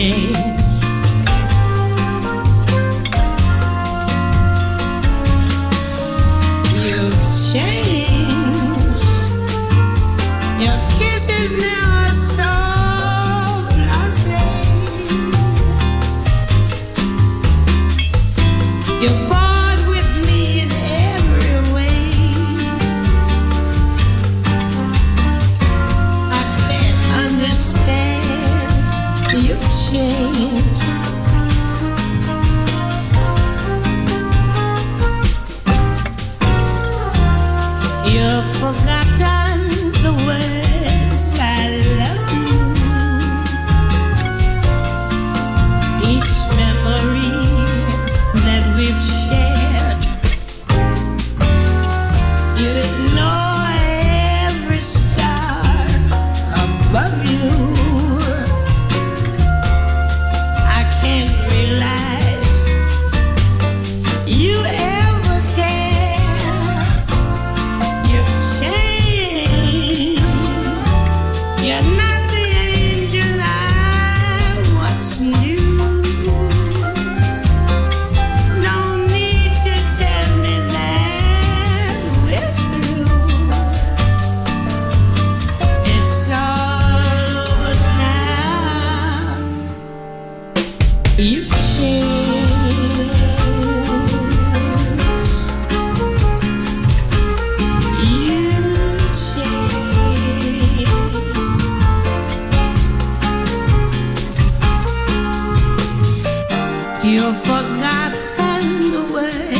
king. Change.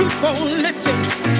keep on lifting.